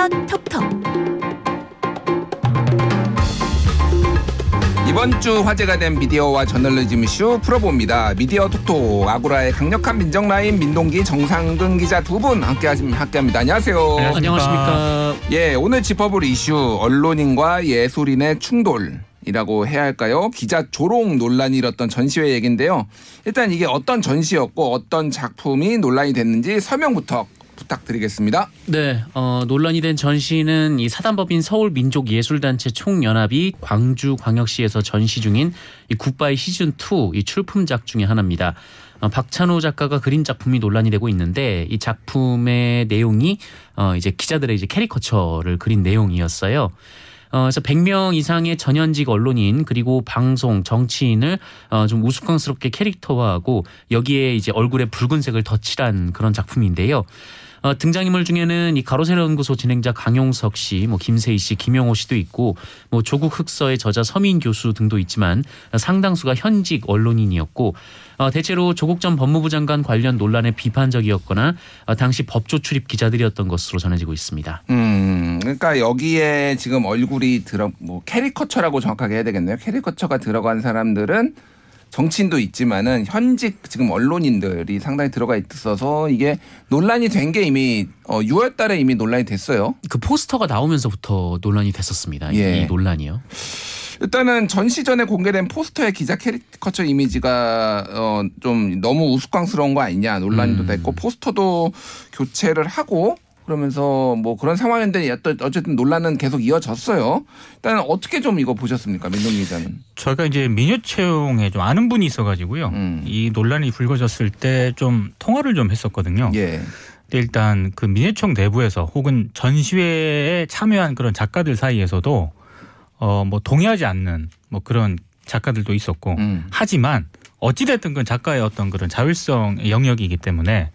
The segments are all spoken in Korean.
미디어 톡톡 이번 주 화제가 된 미디어와 저널리즘 이슈 풀어봅니다. 미디어 톡톡 아고라의 강력한 민정 라인 민동기 정상근 기자 두 분 함께 함께합니다. 안녕하세요. 안녕하십니까. 예, 오늘 짚어볼 이슈 언론인과 예술인의 충돌 이라고 해야 할까요? 기자 조롱 논란이 일었던 전시회 얘기인데요. 일단 이게 어떤 전시였고 어떤 작품이 논란이 됐는지 설명부터 부탁드리겠습니다. 네, 어, 논란이 된 전시는 이 사단법인 서울민족예술단체 총연합이 광주광역시에서 전시 중인 이 굿바이 시즌 2이 출품작 중의 하나입니다. 어, 박찬호 작가가 그린 작품이 논란이 되고 있는데 이 작품의 내용이 어, 이제 기자들의 이제 캐리커처를 그린 내용이었어요. 어, 그래서 100명 이상의 전현직 언론인 그리고 방송 정치인을 어, 좀 우스꽝스럽게 캐릭터화하고 여기에 이제 얼굴에 붉은색을 덧칠한 그런 작품인데요. 어, 등장인물 중에는 이 가로세로 연구소 진행자 강용석 씨, 뭐 김세의 씨, 김용호 씨도 있고 뭐 조국 흑서의 저자 서민 교수 등도 있지만 상당수가 현직 언론인이었고 어, 대체로 조국 전 법무부 장관 관련 논란에 비판적이었거나 어, 당시 법조 출입 기자들이었던 것으로 전해지고 있습니다. 음, 그러니까 여기에 지금 얼굴이 들어 뭐 캐리커처라고 정확하게 해야 되겠네요. 캐리커처가 들어간 사람들은 정치인도 있지만은 현직 지금 언론인들이 상당히 들어가 있어서 이게 논란이 된 게 이미 어 6월 달에 이미 논란이 됐어요. 그 포스터가 나오면서부터 논란이 됐었습니다. 예. 이 논란이요. 일단은 전시 전에 공개된 포스터의 기자 캐리커처 이미지가 어 좀 너무 우스꽝스러운 거 아니냐 논란도 음. 됐고 포스터도 교체를 하고 그러면서 뭐 그런 상황인데 어쨌든 논란은 계속 이어졌어요. 일단 어떻게 좀 이거 보셨습니까, 민동 기자는? 저희가 이제 민요채용에 좀 아는 분이 있어가지고요. 음. 이 논란이 불거졌을 때 좀 통화를 좀 했었거든요. 예. 근데 일단 그 민요청 내부에서 혹은 전시회에 참여한 그런 작가들 사이에서도 어 뭐 동의하지 않는 뭐 그런 작가들도 있었고 음. 하지만 어찌됐든 그 작가의 어떤 그런 자율성 영역이기 때문에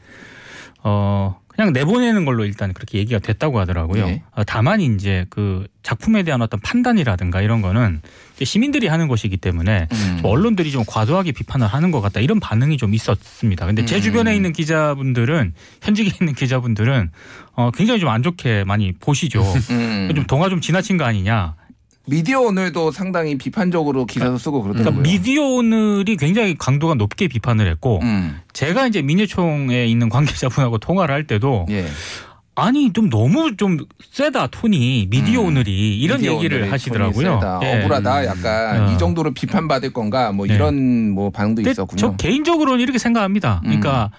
어 그냥 내보내는 걸로 일단 그렇게 얘기가 됐다고 하더라고요. 예. 어, 다만 이제 그 작품에 대한 어떤 판단이라든가 이런 거는 시민들이 하는 것이기 때문에 음. 좀 언론들이 좀 과도하게 비판을 하는 것 같다 이런 반응이 좀 있었습니다. 근데 제 음. 주변에 있는 기자분들은 현직에 있는 기자분들은 어 굉장히 좀 안 좋게 많이 보시죠. 음. 좀 동화 좀 지나친 거 아니냐. 미디어 오늘도 상당히 비판적으로 기사도 쓰고 그러니까 그러더라고요. 미디어 오늘이 굉장히 강도가 높게 비판을 했고 음. 제가 이제 민예총에 있는 관계자분하고 통화를 할 때도 예. 아니 좀 너무 좀 세다 톤이 미디어 음. 오늘이 이런 미디어 얘기를 오늘의 하시더라고요. 예. 억울하다. 약간 어. 이 정도로 비판받을 건가 뭐 네. 이런 뭐 반응도 있었군요. 저 개인적으로는 이렇게 생각합니다. 그러니까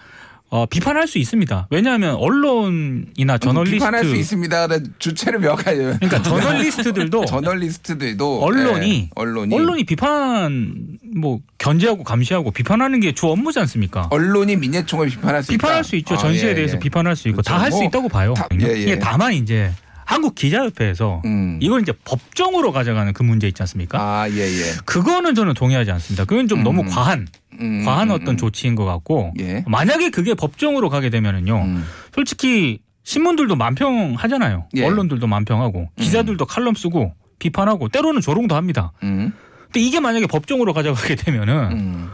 어, 비판할 수 있습니다. 왜냐하면 언론이나 저널리스트 비판할 수 있습니다. 주체를 명하요. 그러니까 저널리스트들도 저널리스트들도 언론이 예, 언론이 언론이 비판 뭐 견제하고 감시하고 비판하는 게 주 업무지 않습니까? 언론이 민예총을 비판할 수 비판할 있다. 수 있죠. 아, 전시에 예, 대해서 예. 비판할 수 있고 그렇죠. 다할수 뭐 있다고 봐요. 다- 예, 예. 이게 다만 이제 한국 기자협회에서 음. 이걸 이제 법정으로 가져가는 그 문제 있지 않습니까? 아, 예, 예. 그거는 저는 동의하지 않습니다. 그건 좀 너무 음. 과한 음, 과한 음, 어떤 음. 조치인 것 같고 예. 만약에 그게 법정으로 가게 되면은요. 음. 솔직히 신문들도 만평하잖아요. 예. 언론들도 만평하고 기자들도 칼럼 쓰고 비판하고 때로는 조롱도 합니다. 음. 근데 이게 만약에 법정으로 가져가게 되면은 음.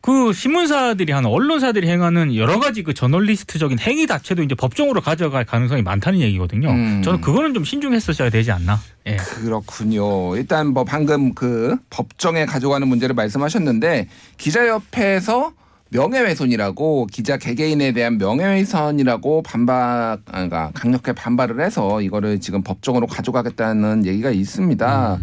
그 신문사들이 하는 언론사들이 행하는 여러 가지 그 저널리스트적인 행위 자체도 이제 법정으로 가져갈 가능성이 많다는 얘기거든요. 음. 저는 그거는 좀 신중했었어야 되지 않나. 예. 그렇군요. 일단 뭐 방금 그 법정에 가져가는 문제를 말씀하셨는데 기자협회에서 명예훼손이라고 기자 개개인에 대한 명예훼손이라고 반박, 아, 그러니까 강력하게 반발을 해서 이거를 지금 법정으로 가져가겠다는 얘기가 있습니다.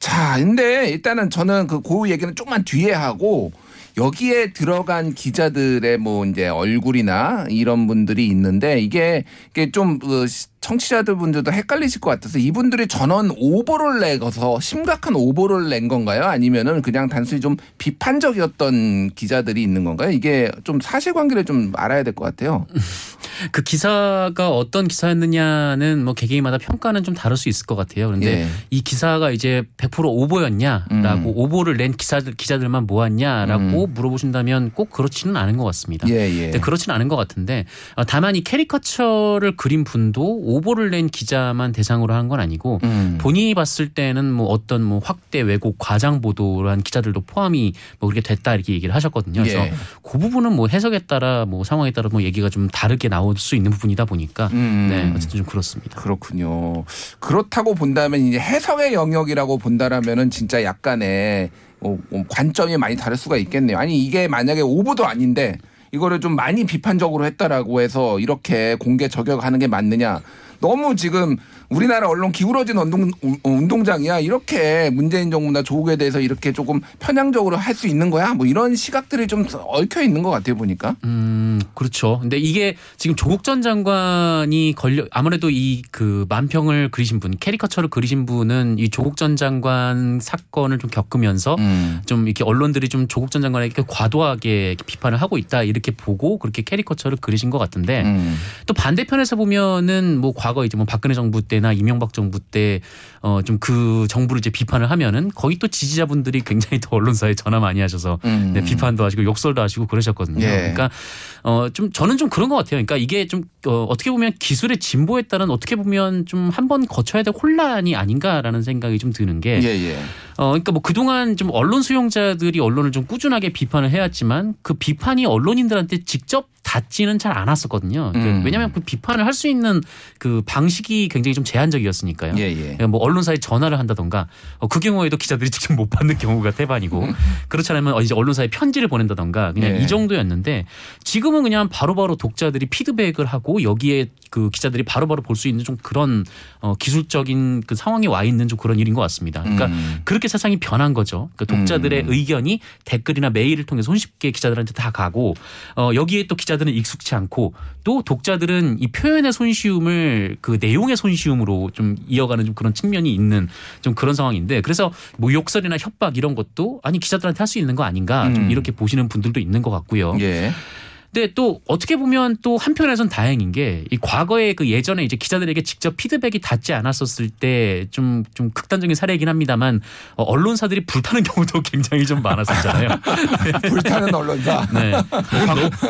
자, 근데 일단은 저는 그 고우 얘기는 조금만 뒤에 하고 여기에 들어간 기자들의 뭐 이제 얼굴이나 이런 분들이 있는데 이게 이게 좀그 청취자들 분들도 헷갈리실 것 같아서 이분들이 전원 오보를 내서 심각한 오보를 낸 건가요? 아니면은 그냥 단순히 좀 비판적이었던 기자들이 있는 건가요? 이게 좀 사실관계를 좀 알아야 될 것 같아요. 그 기사가 어떤 기사였느냐는 뭐 개개인마다 평가는 좀 다를 수 있을 것 같아요. 그런데 예. 이 기사가 이제 100% 오보였냐라고 음. 오보를 낸 기사들 기자들만 모았냐라고 물어보신다면 꼭 그렇지는 않은 것 같습니다. 예, 예. 그렇지는 않은 것 같은데 어, 다만 이 캐리커처를 그린 분도 오보를 낸 기자만 대상으로 한 건 아니고 음. 본인이 봤을 때는 뭐 어떤 뭐 확대 왜곡 과장 보도를 한 기자들도 포함이 뭐 그렇게 됐다 이렇게 얘기를 하셨거든요. 그래서 예. 그 부분은 뭐 해석에 따라 뭐 상황에 따라 뭐 얘기가 좀 다르게 나올 수 있는 부분이다 보니까 음. 네 어쨌든 좀 그렇습니다. 그렇군요. 그렇다고 본다면 이제 해석의 영역이라고 본다라면은 진짜 약간의 어, 어, 관점이 많이 다를 수가 있겠네요. 아니 이게 만약에 오보도 아닌데 이거를 좀 많이 비판적으로 했다라고 해서 이렇게 공개 저격하는 게 맞느냐? 너무 지금 우리나라 언론 기울어진 운동, 우- 운동장이야. 이렇게 문재인 정부나 조국에 대해서 이렇게 조금 편향적으로 할 수 있는 거야. 뭐 이런 시각들이 좀 얽혀 있는 것 같아요 보니까. 음, 그렇죠. 근데 이게 지금 조국 전 장관이 걸려 아무래도 이 그 만평을 그리신 분, 캐리커처를 그리신 분은 이 조국 전 장관 사건을 좀 겪으면서 음. 좀 이렇게 언론들이 좀 조국 전 장관에게 과도하게 비판을 하고 있다 이렇게 보고 그렇게 캐리커처를 그리신 것 같은데 음. 또 반대편에서 보면은 뭐 과거 이제 뭐 박근혜 정부 때나 이명박 정부 때 어 좀 그 정부를 이제 비판을 하면은 거기 또 지지자분들이 굉장히 또 언론사에 전화 많이 하셔서 음. 네, 비판도 하시고 욕설도 하시고 그러셨거든요. 예. 그러니까 어 좀 저는 좀 그런 것 같아요. 그러니까 이게 좀 어, 어떻게 보면 기술의 진보에 따른 어떻게 보면 좀 한번 거쳐야 될 혼란이 아닌가라는 생각이 좀 드는 게 예 예. 어, 그러니까 뭐 그동안 좀 언론 수용자들이 언론을 좀 꾸준하게 비판을 해왔지만 그 비판이 언론인들한테 직접 닿지는 잘 않았었거든요. 그러니까 음. 왜냐하면 그 비판을 할 수 있는 그 방식이 굉장히 좀 제한적이었으니까요. 예 예. 그러니까 뭐 언론사에 전화를 한다던가 어, 그 경우에도 기자들이 직접 못 받는 경우가 대반이고 그렇지 않으면 어, 이제 언론사에 편지를 보낸다던가 그냥 예. 이 정도였는데 지금은 그냥 바로 바로 독자들이 피드백을 하고 여기에 그 기자들이 바로바로 볼 수 있는 좀 그런 어, 기술적인 그 상황에 와 있는 좀 그런 일인 것 같습니다. 그러니까 음. 그렇게 세상이 변한 거죠. 그러니까 독자들의 음. 의견이 댓글이나 메일을 통해 서 손쉽게 기자들한테 다 가고 어, 여기에 또 기자들은 익숙치 않고 또 독자들은 이 표현의 손쉬움을 그 내용의 손쉬움으로 좀 이어가는 좀 그런 측면이 있는 좀 그런 상황인데 그래서 뭐 욕설이나 협박 이런 것도 아니 기자들한테 할 수 있는 거 아닌가 좀 음. 이렇게 보시는 분들도 있는 것 같고요. 예. 근데 또 어떻게 보면 또 한편에선 다행인 게 이 과거에 그 예전에 이제 기자들에게 직접 피드백이 닿지 않았었을 때 좀좀 극단적인 사례이긴 합니다만 어, 언론사들이 불타는 경우도 굉장히 좀 많았었잖아요. 불타는 언론사. 네.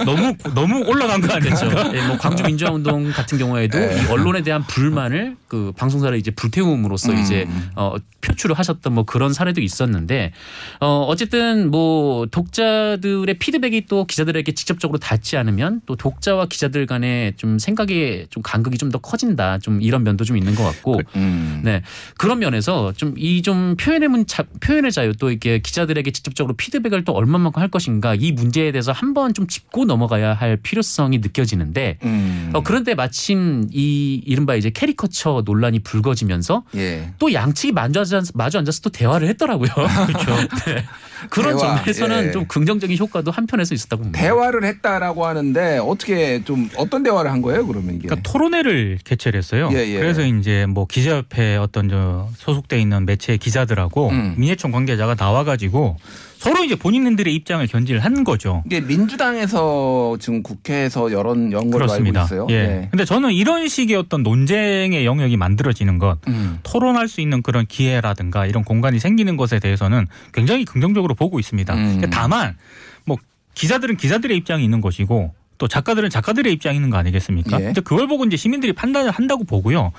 너무 너무 올라간 거 아니죠? 예, 뭐 광주 민주화 운동 같은 경우에도 네. 이 언론에 대한 불만을 그 방송사를 이제 불태움으로써 음. 이제 어 표출을 하셨던 뭐 그런 사례도 있었는데 어 어쨌든 뭐 독자들의 피드백이 또 기자들에게 직접적으로 닿지 않으면 또 독자와 기자들 간의 좀 생각의 좀 간극이 좀 더 커진다. 좀 이런 면도 좀 있는 것 같고 음. 네 그런 면에서 좀이좀 표현의 문 자, 표현의 자유 또 이렇게 기자들에게 직접적으로 피드백을 또 얼마만큼 할 것인가 이 문제에 대해서 한번 좀 짚고 넘어가야 할 필요성이 느껴지는데 음. 어, 그런데 마침 이 이른바 이제 캐리커처 논란이 불거지면서 예. 또 양측이 마주 앉아서, 마주 앉아서 또 대화를 했더라고요. 그렇죠. 네. 그런 대화, 점에서는 예. 좀 긍정적인 효과도 한편에서 있었다고 봅니다. 대화를 했다라고 하는데 어떻게 좀 어떤 대화를 한 거예요? 그러면 이게. 그러니까 토론회를 개최를 했어요. 예, 예. 그래서 이제 뭐 기자협회 어떤 저 소속돼 있는 매체 기자들하고 음. 민예총 관계자가 나와가지고 서로 이제 본인들의 입장을 견지를 한 거죠. 이게 민주당에서 지금 국회에서 여론 연 걸로 알고. 있어요. 예. 네. 근데 저는 이런 식의 어떤 논쟁의 영역이 만들어지는 것, 음. 토론할 수 있는 그런 기회라든가 이런 공간이 생기는 것에 대해서는 굉장히 긍정적으로 보고 있습니다. 음. 다만 뭐 기자들은 기자들의 입장이 있는 것이고 또 작가들은 작가들의 입장이 있는 거 아니겠습니까? 예. 이제 그걸 보고 이제 시민들이 판단을 한다고 보고요.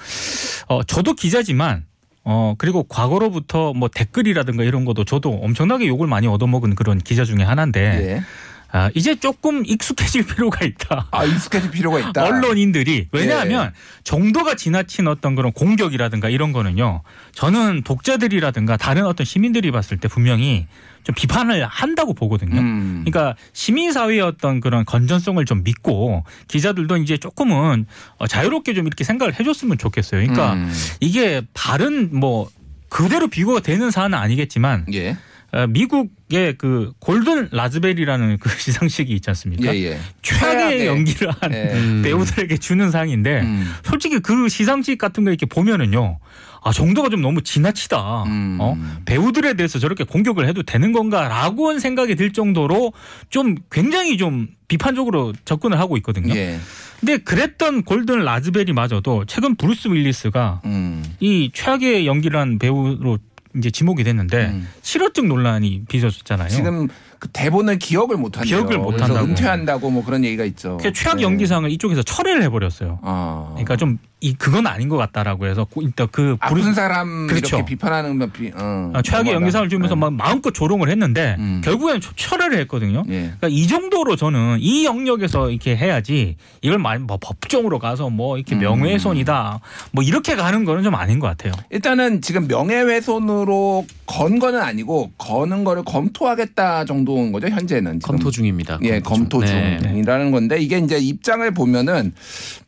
어, 저도 기자지만 어, 그리고 과거로부터 뭐 댓글이라든가 이런 것도 저도 엄청나게 욕을 많이 얻어먹은 그런 기자 중에 하나인데 예. 아, 이제 조금 익숙해질 필요가 있다. 아 익숙해질 필요가 있다. 언론인들이 왜냐하면 예. 정도가 지나친 어떤 그런 공격이라든가 이런 거는요. 저는 독자들이라든가 다른 어떤 시민들이 봤을 때 분명히 좀 비판을 한다고 보거든요. 음. 그러니까 시민사회의 어떤 그런 건전성을 좀 믿고 기자들도 이제 조금은 어, 자유롭게 좀 이렇게 생각을 해줬으면 좋겠어요. 그러니까 음. 이게 바른 뭐 그대로 비교가 되는 사안은 아니겠지만 예. 어, 미국의 그 Golden Raspberry라는 그 시상식이 있지 않습니까? 예, 예. 최악의. 연기를 한 예. 음. 배우들에게 주는 상인데 음. 솔직히 그 시상식 같은 거 이렇게 보면은요. 아, 정도가 좀 너무 지나치다. 음. 어? 배우들에 대해서 저렇게 공격을 해도 되는 건가라고 생각이 들 정도로 좀 굉장히 좀 비판적으로 접근을 하고 있거든요. 예. 근데 그랬던 Golden Raspberry마저도 최근 브루스 윌리스가 음. 이 최악의 연기를 한 배우로 이제 지목이 됐는데 음. 실효증 논란이 빚어졌잖아요. 지금 그 대본을 기억을 못 한대요. 기억을 못 한다고. 은퇴한다고 뭐 그런 얘기가 있죠. 그 최악 네. 연기상을 이쪽에서 철회를 해버렸어요. 아. 그러니까 좀이 그건 아닌 것 같다라고 해서 고- 일단 그 아픈 부르- 사람 그렇죠. 이렇게 비판하는 어, 아, 최악의. 연기상을 주면서 네. 막 마음껏 조롱을 했는데 음. 결국에는 철- 철회를 했거든요. 예. 그러니까 이 정도로 저는 이 영역에서 이렇게 해야지 이걸 말- 뭐 법정으로 가서 뭐 이렇게 음. 명예훼손이다 뭐 이렇게 가는 거는 좀 아닌 것 같아요. 일단은 지금 명예훼손으로 건 거는 아니고 거는 거를 검토하겠다 정도인 거죠 현재는 지금. 검토 중입니다. 예, 검토 네. 중이라는 건데 이게 이제 입장을 보면은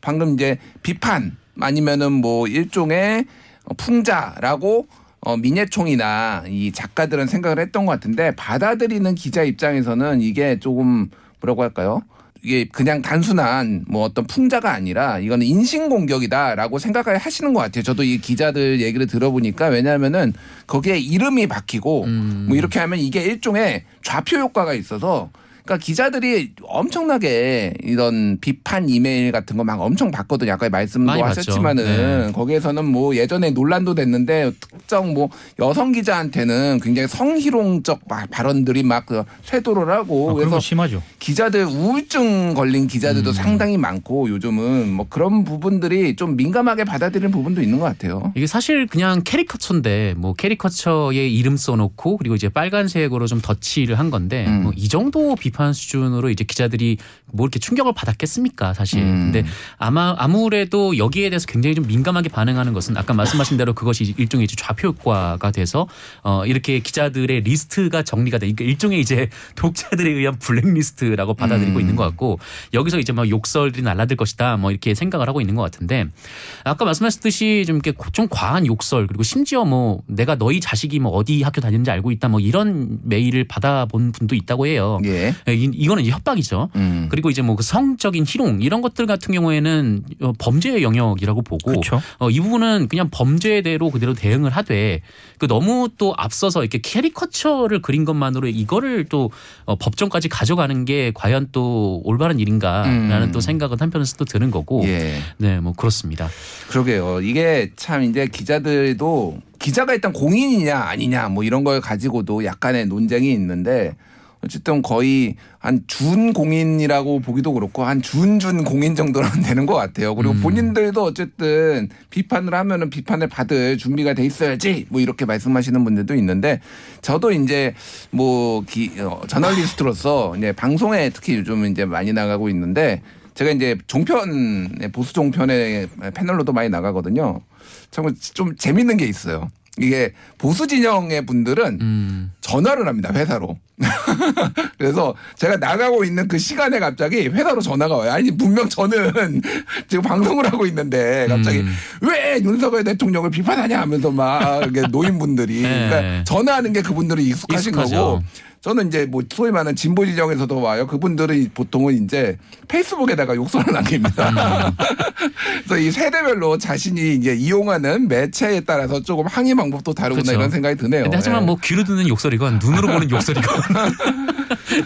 방금 이제 비판 아니면은 뭐 일종의 풍자라고 어, 민예총이나 이 작가들은 생각을 했던 것 같은데 받아들이는 기자 입장에서는 이게 조금 뭐라고 할까요? 이게 그냥 단순한 뭐 어떤 풍자가 아니라 이거는 인신공격이다라고 생각을 하시는 것 같아요. 저도 이 기자들 얘기를 들어보니까 왜냐하면은 거기에 이름이 박히고 음. 뭐 이렇게 하면 이게 일종의 좌표 효과가 있어서 그러니까 기자들이 엄청나게 이런 비판 이메일 같은 거 막 엄청 받거든요. 아까 말씀도. 하셨지만은 네. 거기에서는 뭐 예전에 논란도 됐는데 특정 뭐 여성 기자한테는 굉장히 성희롱적 마- 발언들이 막그 쇄도를 하고 아, 그래서 거 심하죠. 기자들 우울증 걸린 기자들도 음. 상당히 많고 요즘은 뭐 그런 부분들이 좀 민감하게 받아들이는 부분도 있는 것 같아요. 이게 사실 그냥 캐리커처인데 뭐 캐리커처에 이름 써놓고 그리고 이제 빨간색으로 좀 덧칠을 한 건데 음. 뭐이 정도 비판 수준으로 이제 기자들이 뭐 이렇게 충격을 받았겠습니까 사실. 음. 근데 아마 아무래도 여기에 대해서 굉장히 좀 민감하게 반응하는 것은 아까 말씀하신 대로 그것이 일종의 이제 좌표 효과가 돼서 어 이렇게 기자들의 리스트가 정리가 돼. 그러니까 일종의 이제 독자들에 의한 블랙리스트라고 받아들이고 음. 있는 것 같고 여기서 이제 막 욕설이 날라들 것이다 뭐 이렇게 생각을 하고 있는 것 같은데 아까 말씀하셨듯이 좀 이렇게 좀 과한 욕설 그리고 심지어 뭐 내가 너희 자식이 뭐 어디 학교 다니는지 알고 있다 뭐 이런 메일을 받아본 분도 있다고 해요. 예. 이- 이거는 이제 협박이죠. 음. 그리고 이제 뭐 그 성적인 희롱 이런 것들 같은 경우에는 어, 범죄의 영역이라고 보고 그렇죠. 어, 이 부분은 그냥 범죄대로 그대로 대응을 하되 그 너무 또 앞서서 이렇게 캐리커처를 그린 것만으로 이거를 또 어, 법정까지 가져가는 게 과연 또 올바른 일인가라는 음. 또 생각은 한편에서 또 드는 거고 예. 네뭐 그렇습니다. 그러게요. 이게 참 이제 기자들도 기자가 일단 공인이냐 아니냐 뭐 이런 걸 가지고도 약간의 논쟁이 있는데 어쨌든 거의 한 준 공인이라고 보기도 그렇고 한 준준 공인 정도는 되는 것 같아요. 그리고 음. 본인들도 어쨌든 비판을 하면은 비판을 받을 준비가 돼 있어야지 뭐 이렇게 말씀하시는 분들도 있는데 저도 이제 뭐 기, 어, 저널리스트로서 이제 방송에 특히 요즘 이제 많이 나가고 있는데 제가 이제 종편 보수 종편의 패널로도 많이 나가거든요. 참좀 재밌는 게 있어요. 이게 보수 진영의 분들은 음. 전화를 합니다 회사로. 그래서 제가 나가고 있는 그 시간에 갑자기 회사로 전화가 와요. 아니 분명 저는 지금 방송을 하고 있는데 갑자기 음. 왜 윤석열 대통령을 비판하냐 하면서 막 노인분들이 네. 그러니까 전화하는 게 그분들은 익숙하신 익숙하죠. 거고 저는 이제 뭐 소위 말하는 진보 지정에서도 와요. 그분들은 보통은 이제 페이스북에다가 욕설을 남깁니다. 음. 그래서 이 세대별로 자신이 이제 이용하는 매체에 따라서 조금 항의 방법도 다르구나 그렇죠. 이런 생각이 드네요. 하지만 예. 뭐 귀로 듣는 욕설이건 눈으로 보는 욕설이건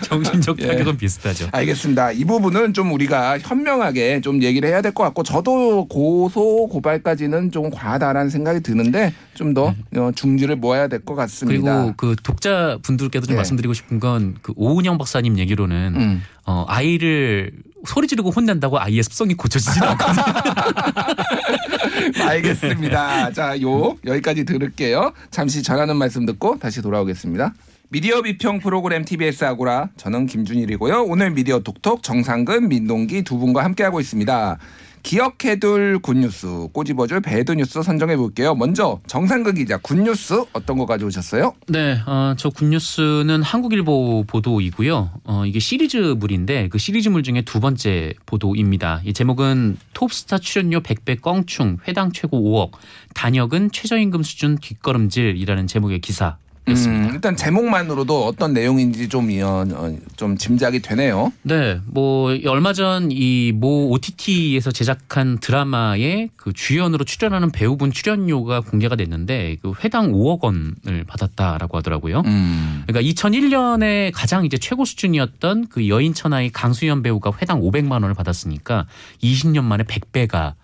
정신적 예. 타격은 비슷하죠. 알겠습니다. 이 부분은 좀 우리가 현명하게 좀 얘기를 해야 될 것 같고 저도 고소 고발까지는 좀 과하다라는 생각이 드는데 좀 더 중지를 모아야 될 것 같습니다. 네. 그리고 그 독자 분들께도 좀 예. 말씀드리고 싶은 건 그 오은영 박사님 얘기로는 음. 어, 아이를 소리 지르고 혼낸다고 아이의 습성이 고쳐지지 않거든요. 알겠습니다. 자, 요 여기까지 들을게요. 잠시 전하는 말씀 듣고 다시 돌아오겠습니다. 미디어 비평 프로그램 TBS 아고라 저는 김준일이고요. 오늘 미디어 톡톡 정상근, 민동기 두 분과 함께하고 있습니다. 기억해둘 굿뉴스, 꼬집어줄 배드뉴스 선정해 볼게요. 먼저 정상근 기자 굿뉴스 어떤 거 가져오셨어요? 네, 어, 저 굿뉴스는 한국일보 보도이고요. 어, 이게 시리즈물인데 그 시리즈물 중에 두 번째 보도입니다. 이 제목은 톱스타 출연료 100배 껑충, 회당 최고 5억, 단역은 최저임금 수준 뒷걸음질이라는 제목의 기사. 음, 일단 제목만으로도 어떤 내용인지 좀, 어, 어, 좀 짐작이 되네요. 네, 뭐 얼마 전 이 모 OTT에서 제작한 드라마에 그 주연으로 출연하는 배우분 출연료가 공개가 됐는데 그 회당 5억 원을 받았다라고 하더라고요. 음. 그러니까 2001년에 가장 이제 최고 수준이었던 그 여인 천하의 강수연 배우가 회당 500만 원을 받았으니까 20년 만에 100배가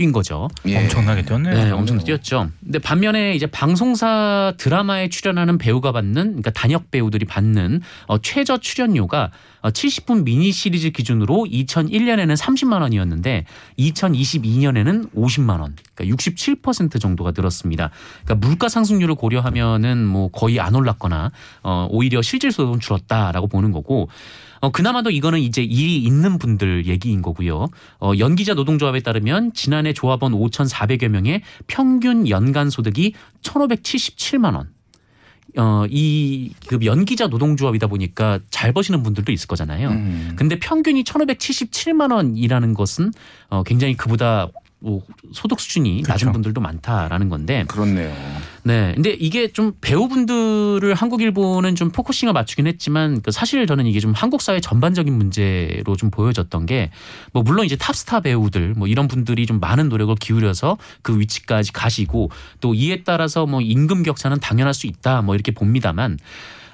뛴 거죠. 예. 엄청나게 뛰었네요. 네, 엄청 뛰었죠. 근데 반면에 이제 방송사 드라마에 출연하는 배우가 받는 그러니까 단역 배우들이 받는 어, 최저 출연료가 어, 70분 미니 시리즈 기준으로 2001년에는 30만 원이었는데 2022년에는 50만 원. 그러니까 67% 정도가 늘었습니다. 그러니까 물가 상승률을 고려하면은 뭐 거의 안 올랐거나 어, 오히려 실질 소득은 줄었다라고 보는 거고 어, 그나마도 이거는 이제 일이 있는 분들 얘기인 거고요. 어, 연기자 노동조합에 따르면 지난해 조합원 5,400여 명의 평균 연간 소득이 1,577만 원. 어, 이 그 연기자 노동조합이다 보니까 잘 버시는 분들도 있을 거잖아요. 음. 근데 평균이 1,577만 원이라는 것은 어, 굉장히 그보다 뭐 소득 수준이 낮은 그렇죠. 분들도 많다라는 건데 그렇네요. 네. 근데 이게 좀 배우분들을 한국 일보는 좀 focusing을 맞추긴 했지만 그 사실 저는 이게 좀 한국 사회 전반적인 문제로 좀 보여졌던 게 뭐 물론 이제 탑스타 배우들 뭐 이런 분들이 좀 많은 노력을 기울여서 그 위치까지 가시고 또 이에 따라서 뭐 임금 격차는 당연할 수 있다 뭐 이렇게 봅니다만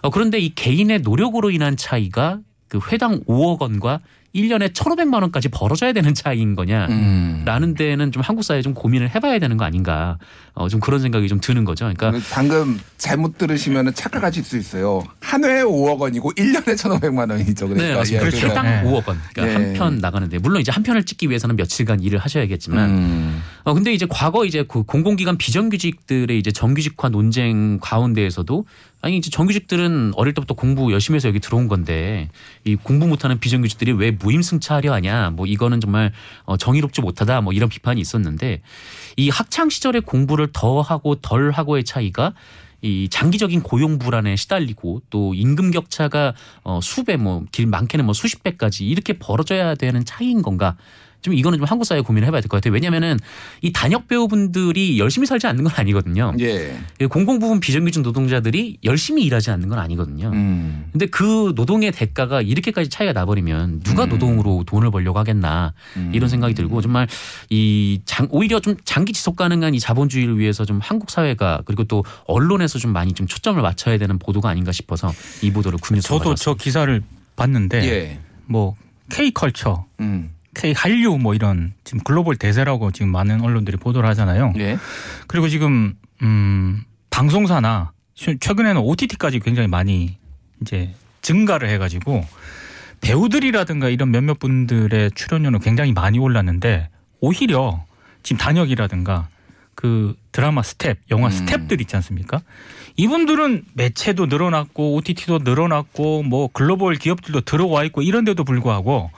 어 그런데 이 개인의 노력으로 인한 차이가 그 회당 5억 원과 1년에 1,500만 원까지 벌어져야 되는 차이인 거냐. 음. 라는 데는 좀 한국 사회 좀 고민을 해봐야 되는 거 아닌가. 어, 좀 그런 생각이 좀 드는 거죠. 그러니까 방금 잘못 들으시면 착각하실 수 있어요. 한 회에 5억 원이고 1년에 1,500만 원이죠. 그러니까 네, 맞습니다. 예, 그렇죠. 해당 네. 5억 원. 그러니까 네. 한편 나가는데 물론 이제 한 편을 찍기 위해서는 며칠간 일을 하셔야겠지만 음. 어 근데 이제 과거 이제 그 공공기관 비정규직들의 이제 정규직화 논쟁 가운데에서도 아니 이제 정규직들은 어릴 때부터 공부 열심히 해서 여기 들어온 건데 이 공부 못하는 비정규직들이 왜 무임승차하려 하냐 뭐 이거는 정말 어 정의롭지 못하다 뭐 이런 비판이 있었는데 이 학창 시절에 공부를 더 하고 덜 하고의 차이가 이 장기적인 고용 불안에 시달리고 또 임금 격차가 어 수배 뭐 길 많게는 뭐 수십 배까지 이렇게 벌어져야 되는 차이인 건가? 좀 이거는 좀 한국 사회 고민을 해봐야 될 것 같아요. 왜냐하면은 이 단역 배우분들이 열심히 살지 않는 건 아니거든요. 예. 공공 부분 비정규직 노동자들이 열심히 일하지 않는 건 아니거든요. 음. 근데 그 노동의 대가가 이렇게까지 차이가 나버리면 누가 음. 노동으로 돈을 벌려고 하겠나 음. 이런 생각이 들고 정말 이 장, 오히려 좀 장기 지속 가능한 이 자본주의를 위해서 좀 한국 사회가 그리고 또 언론에서 좀 많이 좀 초점을 맞춰야 되는 보도가 아닌가 싶어서 이 보도를 국내에서 저도 저 기사를 봤는데 예. 뭐 K 컬처, 음. K 한류 뭐 이런 지금 글로벌 대세라고 지금 많은 언론들이 보도를 하잖아요. 예. 그리고 지금 음 방송사나 최- 최근에는 OTT까지 굉장히 많이 이제 증가를 해가지고 배우들이라든가 이런 몇몇 분들의 출연료는 굉장히 많이 올랐는데 오히려 지금 단역이라든가 그 드라마 스태프, 영화 음. 스태프들 있지 않습니까? 이분들은 매체도 늘어났고 OTT도 늘어났고 뭐 글로벌 기업들도 들어와 있고 이런데도 불구하고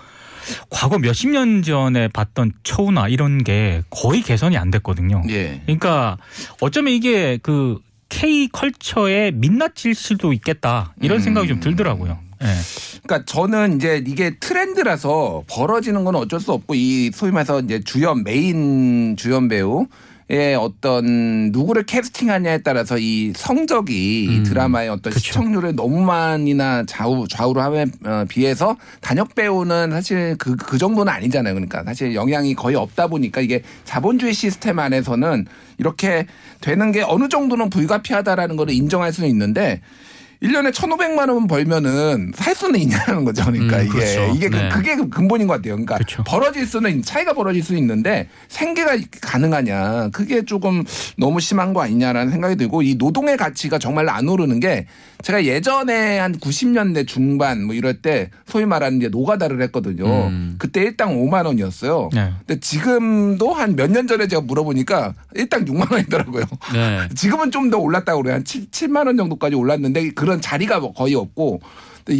과거 몇십 년 전에 봤던 처우나 이런 게 거의 개선이 안 됐거든요. 예. 그러니까 어쩌면 이게 그 K 컬처의 민낯일 수도 있겠다 이런 음. 생각이 좀 들더라고요. 예. 그러니까 저는 이제 이게 트렌드라서 벌어지는 건 어쩔 수 없고 이 소위 말해서 이제 주연 메인 주연 배우 의 어떤 누구를 캐스팅하냐에 따라서 이 성적이 이 음, 드라마의 어떤 그쵸. 시청률을 너무만이나 좌우 좌우로 함에 어, 비해서 단역 배우는 사실 그 그 정도는 아니잖아요. 그러니까 사실 영향이 거의 없다 보니까 이게 자본주의 시스템 안에서는 이렇게 되는 게 어느 정도는 불가피하다라는 거를 인정할 수는 있는데 1년에 1,500만 원 벌면은 살 수는 있냐는 거죠. 그러니까 음, 이게 그렇죠. 이게 그- 네. 그게 그 근본인 것 같아요. 그러니까 그렇죠. 벌어질 수는 차이가 벌어질 수 있는데 생계가 가능하냐 그게 조금 너무 심한 거 아니냐라는 생각이 들고 이 노동의 가치가 정말 안 오르는 게 제가 예전에 한 90년대 중반 뭐 이럴 때 소위 말하는 이제 노가다를 했거든요. 음. 그때 일당 5만 원이었어요. 네. 근데 지금도 한 몇 년 전에 제가 물어보니까 일당 6만 원이더라고요. 네. 지금은 좀 더 올랐다고 그래요. 한 7, 7만 원 정도까지 올랐는데 그런 자리가 뭐 거의 없고.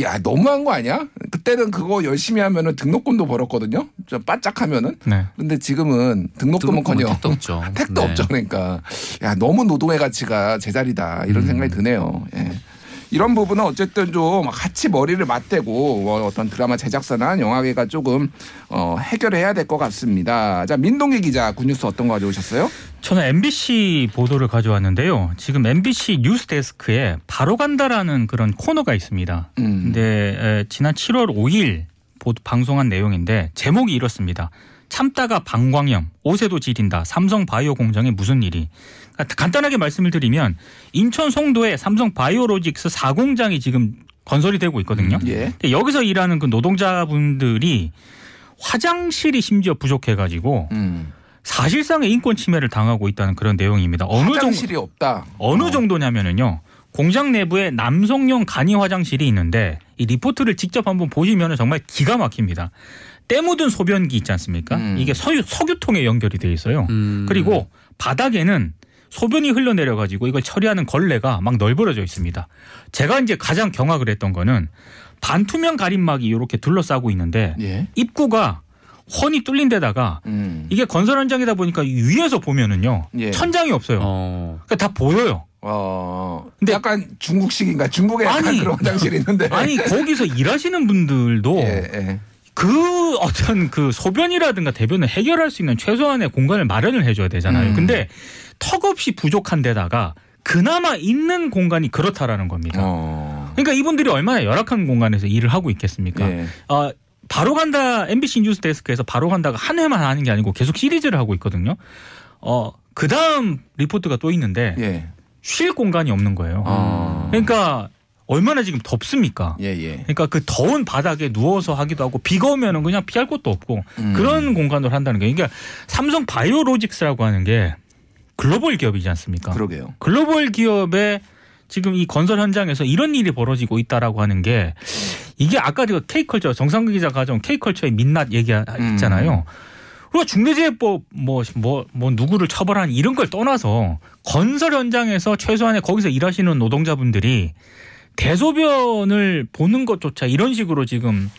야, 너무한 거 아니야? 그때는 그거 열심히 하면은 등록금도 벌었거든요. 저 바짝 하면은. 네. 근데 지금은 등록금은 커녕 택도 없죠. 택도 네. 없죠. 그러니까 야 너무 노동의 가치가 제자리다 이런 음. 생각이 드네요. 예. 이런 부분은 어쨌든 좀 같이 머리를 맞대고 뭐 어떤 드라마 제작사나 영화계가 조금 어, 해결해야 될 것 같습니다. 자 민동기 기자 굿뉴스 어떤 거 가져오셨어요? 저는 MBC 보도를 가져왔는데요. 지금 MBC 뉴스 데스크에 바로 간다라는 그런 코너가 있습니다. 음. 근데 에, 지난 7월 5일 보도 방송한 내용인데 제목이 이렇습니다. 참다가 방광염, 옷에도 지린다. 삼성 바이오 공장에 무슨 일이? 그러니까 간단하게 말씀을 드리면 인천 송도에 삼성 바이오로직스 4공장이 지금 건설이 되고 있거든요. 예. 근데 여기서 일하는 그 노동자분들이 화장실이 심지어 부족해가지고 음. 사실상의 인권 침해를 당하고 있다는 그런 내용입니다. 어느 정도 화장실이 없다. 어느 어. 정도냐면은요. 공장 내부에 남성용 간이 화장실이 있는데 이 리포트를 직접 한번 보시면 정말 기가 막힙니다. 때 묻은 소변기 있지 않습니까? 음. 이게 석유, 석유통에 연결이 돼 있어요. 음. 그리고 바닥에는 소변이 흘러내려 가지고 이걸 처리하는 걸레가 막 널브러져 있습니다. 제가 이제 가장 경악을 했던 거는 반투명 가림막이 이렇게 둘러싸고 있는데 예. 입구가 훤히 뚫린 데다가 음. 이게 건설 현장이다 보니까 위에서 보면은요 예. 천장이 없어요. 어. 그러니까 다 보여요. 어. 근데- 약간 중국식인가? 중국에 약간 아니. 그런 화장실이 있는데. 아니 거기서 일하시는 분들도 예, 예. 그 어떤 그 소변이라든가 대변을 해결할 수 있는 최소한의 공간을 마련을 해줘야 되잖아요. 음. 근데 턱없이 부족한 데다가 그나마 있는 공간이 그렇다라는 겁니다. 어. 그러니까 이분들이 얼마나 열악한 공간에서 일을 하고 있겠습니까? 예. 어, 바로 간다 MBC 뉴스 데스크에서 바로 간다가 한 회만 하는 게 아니고 계속 시리즈를 하고 있거든요. 어, 그 다음 리포트가 또 있는데 예. 쉴 공간이 없는 거예요. 어. 그러니까 얼마나 지금 덥습니까? 예, 예. 그러니까 그 더운 바닥에 누워서 하기도 하고 비가 오면은 그냥 피할 곳도 없고 음. 그런 공간으로 한다는 게 그러니까 삼성 바이오로직스라고 하는 게 글로벌 기업이지 않습니까? 그러게요. 글로벌 기업의 지금 이 건설 현장에서 이런 일이 벌어지고 있다라고 하는 게 이게 아까 그 K컬처 정상근 기자 가져온 K컬처의 민낯 얘기 음. 우리가 중대재해법 뭐, 뭐, 뭐 누구를 처벌하는 이런 걸 떠나서 건설 현장에서 최소한의 거기서 일하시는 노동자분들이 대소변을 보는 것조차 이런 식으로 지금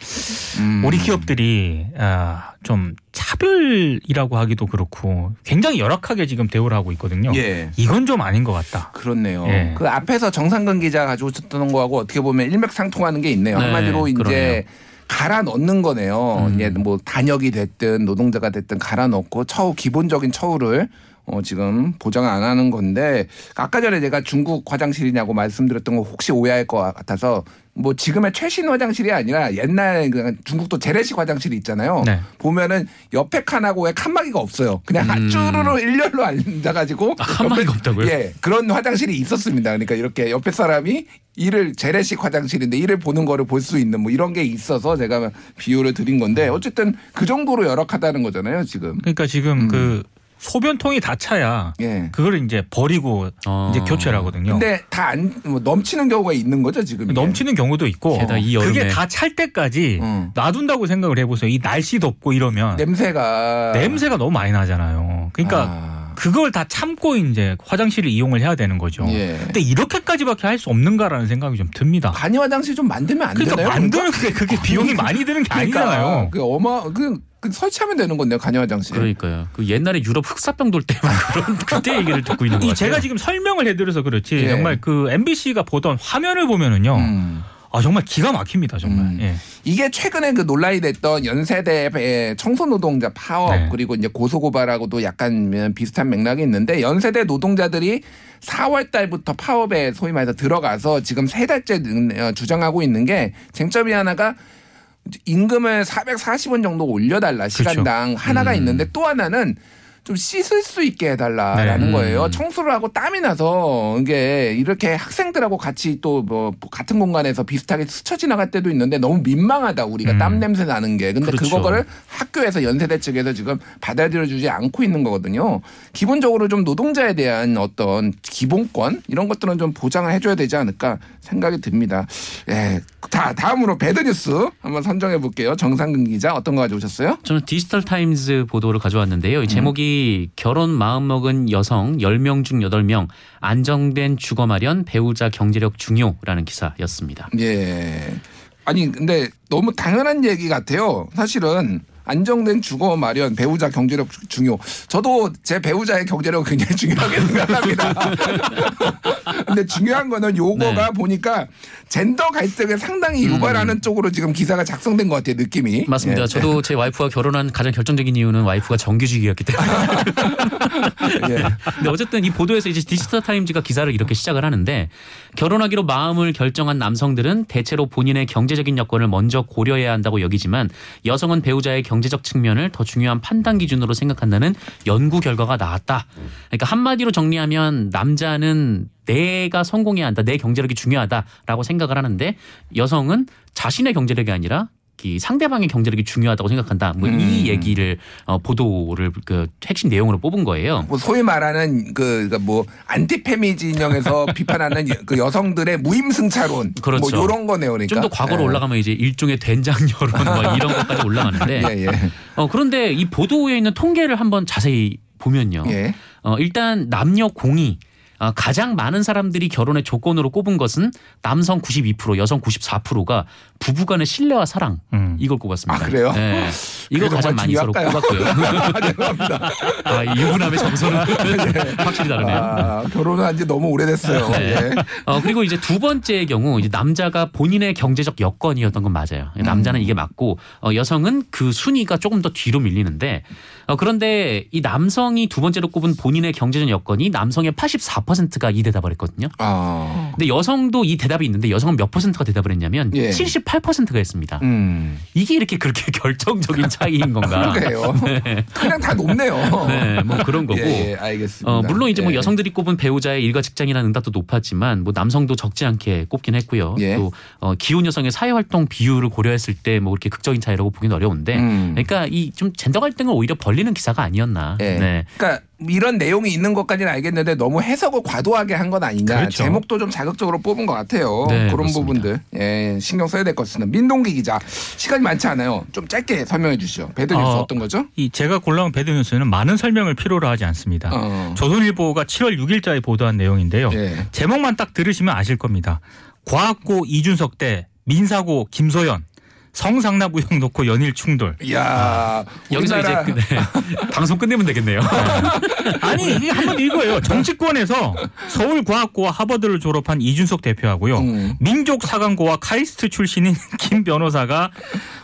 음. 우리 기업들이 아, 좀 차별이라고 하기도 그렇고 굉장히 열악하게 지금 대우를 하고 있거든요. 예. 이건 좀 아닌 것 같다. 그렇네요. 예. 그 앞에서 정상근 기자 가지고 있었던 거하고 어떻게 보면 일맥상통하는 게 있네요. 네, 한마디로 이제 그러네요. 갈아 넣는 거네요. 음. 이제 뭐 단역이 됐든 노동자가 됐든 갈아 넣고 처우 기본적인 처우를 어 지금 보장 안 하는 건데 아까 전에 제가 중국 화장실이냐고 말씀드렸던 거 혹시 오해할 것 같아서 뭐 지금의 최신 화장실이 아니라 옛날 그 중국도 재래식 화장실이 있잖아요. 네. 보면은 옆에 칸하고 왜 칸막이가 없어요. 그냥 한 음. 쭈루루 일렬로 앉아가지고 아, 칸막이가 없다고요? 예, 그런 화장실이 있었습니다. 그러니까 이렇게 옆에 사람이 이를 재래식 화장실인데 이를 보는 거를 볼 수 있는 뭐 이런 게 있어서 제가 비유를 드린 건데 어쨌든 그 정도로 열악하다는 거잖아요 지금. 그러니까 지금 음. 그 소변통이 다 차야 예. 그거를 이제 버리고 어. 이제 교체를 하거든요. 근데 다안 뭐 넘치는 경우가 있는 거죠 지금. 이게? 넘치는 경우도 있고 게다가 이 여름에. 그게 다 찰 때까지 음. 놔둔다고 생각을 해보세요. 이 날씨 덥고 이러면 냄새가 냄새가 너무 많이 나잖아요. 그러니까 아. 그걸 다 참고 이제 화장실을 이용을 해야 되는 거죠. 예. 근데 이렇게까지밖에 할 수 없는가라는 생각이 좀 듭니다. 간이 화장실 좀 만들면 안 그러니까 되나요? 만드는 게 그게 비용이 많이 드는 게 그러니까 아니잖아요. 그 어마 그, 그 설치하면 되는 건데요 간이 화장실. 그러니까요. 그 옛날에 유럽 흑사병 돌 때 그런 그때 얘기를 듣고 있는 것이 같아요. 제가 지금 설명을 해드려서 그렇지 예. 정말 그 MBC가 보던 화면을 보면은요. 음. 아 정말 기가 막힙니다 정말. 음. 예. 이게 최근에 그 논란이 됐던 연세대의 청소 노동자 파업 네. 그리고 이제 고소 고발하고도 약간 비슷한 맥락이 있는데 연세대 노동자들이 4월 달부터 파업에 소위 말해서 들어가서 지금 세 달째 어, 주장하고 있는 게 쟁점이 하나가 임금을 440원 정도 올려달라 시간당 하나가 음. 있는데 또 하나는 좀 씻을 수 있게 해달라라는 네. 거예요. 음. 청소를 하고 땀이 나서 이게 이렇게 학생들하고 같이 또 뭐 같은 공간에서 비슷하게 스쳐 지나갈 때도 있는데 너무 민망하다 우리가 음. 땀 냄새 나는 게. 근데 그렇죠. 그거를 학교에서 연세대 측에서 지금 받아들여주지 않고 있는 거거든요. 기본적으로 좀 노동자에 대한 어떤 기본권 이런 것들은 좀 보장을 해줘야 되지 않을까 생각이 듭니다. 예. 다 다음으로 배드뉴스 한번 선정해 볼게요. 정상근 기자 어떤 거 가져오셨어요? 저는 디지털 타임즈 보도를 가져왔는데요. 이 제목이 결혼 마음먹은 여성 10명 중 8명 안정된 주거 마련 배우자 경제력 중요라는 기사였습니다. 예. 아니 근데 너무 당연한 얘기 같아요. 사실은 안정된 주거 마련, 배우자 경제력 주- 중요. 저도 제 배우자의 경제력 굉장히 중요하게 생각합니다. 근데 중요한 거는 요거가 네. 보니까 젠더 갈등을 상당히 유발하는 쪽으로 지금 기사가 작성된 것 같아요. 느낌이. 맞습니다. 예. 저도 제 와이프와 결혼한 가장 결정적인 이유는 와이프가 정규직이었기 때문에. 예. 근데 어쨌든 이 보도에서 이제 디지털 타임즈가 기사를 이렇게 시작을 하는데 결혼하기로 마음을 결정한 남성들은 대체로 본인의 경제적인 여건을 먼저 고려해야 한다고 여기지만 여성은 배우자의 경 제적 측면을 더 중요한 판단 기준으로 생각한다는 연구 결과가 나왔다. 그러니까 한마디로 정리하면 남자는 내가 성공해야 한다. 내 경제력이 중요하다라고 생각을 하는데 여성은 자신의 경제력이 아니라 이 상대방의 경제력이 중요하다고 생각한다. 뭐이 음. 얘기를 어, 보도를 그 핵심 내용으로 뽑은 거예요. 뭐 소위 말하는 그, 그뭐 안티페미 진영에서 비판하는 여- 그 여성들의 무임승차론 그렇죠. 뭐 이런 거네요. 그러니까 좀 더 과거로 예. 올라가면 이제 일종의 된장 여론 뭐 이런 것까지 올라가는데 예, 예. 어, 그런데 이 보도에 있는 통계를 한번 자세히 보면요. 예. 어, 일단 남녀 공이 어, 가장 많은 사람들이 결혼의 조건으로 꼽은 것은 남성 92%, 여성 94%가 부부간의 신뢰와 사랑 음. 이걸 꼽았습니다. 아, 그래요? 네. 이거 가장 많이 서로? 꼽았고요. 아, 이 유부남의 정서는 확실히 다르네요. 아, 결혼한 지 너무 오래됐어요. 네. 예. 어, 그리고 이제 두 번째의 경우 이제 남자가 본인의 경제적 여건이었던 건 맞아요. 남자는 이게 맞고 어, 여성은 그 순위가 조금 더 뒤로 밀리는데 어, 그런데 이 남성이 두 번째로 꼽은 본인의 경제적 여건이 남성의 84%가 이 대답을 했거든요. 아. 근데 여성도 이 대답이 있는데 여성은 몇 퍼센트가 대답을 했냐면 예. 78%가 했습니다. 음. 이게 이렇게 그렇게 결정적인 차이인 건가? 그러게요. 그냥 다 높네요. 네, 뭐 그런 거고. 예, 예, 알겠습니다. 어, 물론 이제 뭐 예. 여성들이 꼽은 배우자의 일과 직장이라는 응답도 높았지만 뭐 남성도 적지 않게 꼽긴 했고요. 예. 또 어, 기혼 여성의 사회 활동 비율을 고려했을 때 뭐 그렇게 극적인 차이라고 보기는 어려운데 음. 그러니까 이 좀 젠더 갈등을 오히려 벌리 는 기사가 아니었나. 예. 네. 그러니까 이런 내용이 있는 것까지는 알겠는데 너무 해석을 과도하게 한 건 아니냐. 그렇죠. 제목도 좀 자극적으로 뽑은 것 같아요. 네, 그런 그렇습니다. 부분들 예, 신경 써야 될 것 같습니다. 민동기 기자 시간이 많지 않아요. 좀 짧게 설명해 주시죠. 배드뉴스 어, 어, 떤 거죠? 이 제가 골라온 배드뉴스는 많은 설명을 필요로 하지 않습니다. 어. 조선일보가 7월 6일자에 보도한 내용인데요. 예. 제목만 딱 들으시면 아실 겁니다. 과학고 이준석 대 민사고 김소연 성상납 의혹 놓고 연일 충돌. 이야 여기서 우리나라 이제 그- 네. 방송 끝내면 되겠네요. 아니 이게 한번 읽어요. 정치권에서 서울과학고와 하버드를 졸업한 이준석 대표하고요. 음. 민족사관고와 카이스트 출신인 김 변호사가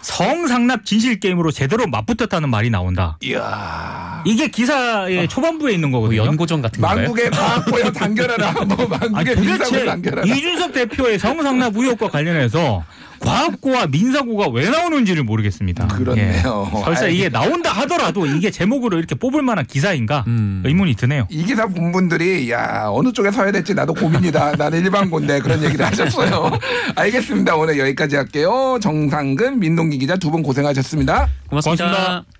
성상납 진실 게임으로 제대로 맞붙었다는 말이 나온다. 이야 이게 기사의 초반부에 있는 뭐 거거든요. 연고전 같은 건가요? 만국의 과학고여 단결하라. 뭐 아니 만국의 민사고 도대체 단결하라. 이준석 대표의 성상납 의혹과 관련해서 과학고와 민사고가 왜 나오는지를 모르겠습니다. 그렇네요. 예. 설사 이게 나온다 하더라도 이게 제목으로 이렇게 뽑을 만한 기사인가 음. 의문이 드네요. 이 기사 본 분들이 야 어느 쪽에 서야 될지 나도 고민이다. 나는 일반고인데 그런 얘기를 하셨어요. 알겠습니다. 오늘 여기까지 할게요. 정상근, 민동기 기자 두 분 고생하셨습니다. 고맙습니다. 고맙습니다.